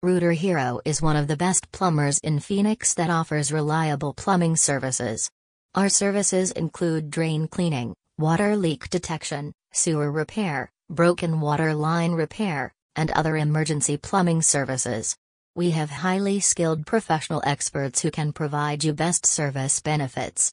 Rooter Hero is one of the best plumbers in Phoenix that offers reliable plumbing services. Our services include drain cleaning, water leak detection, sewer repair, broken water line repair, and other emergency plumbing services. We have highly skilled professional experts who can provide you best service benefits.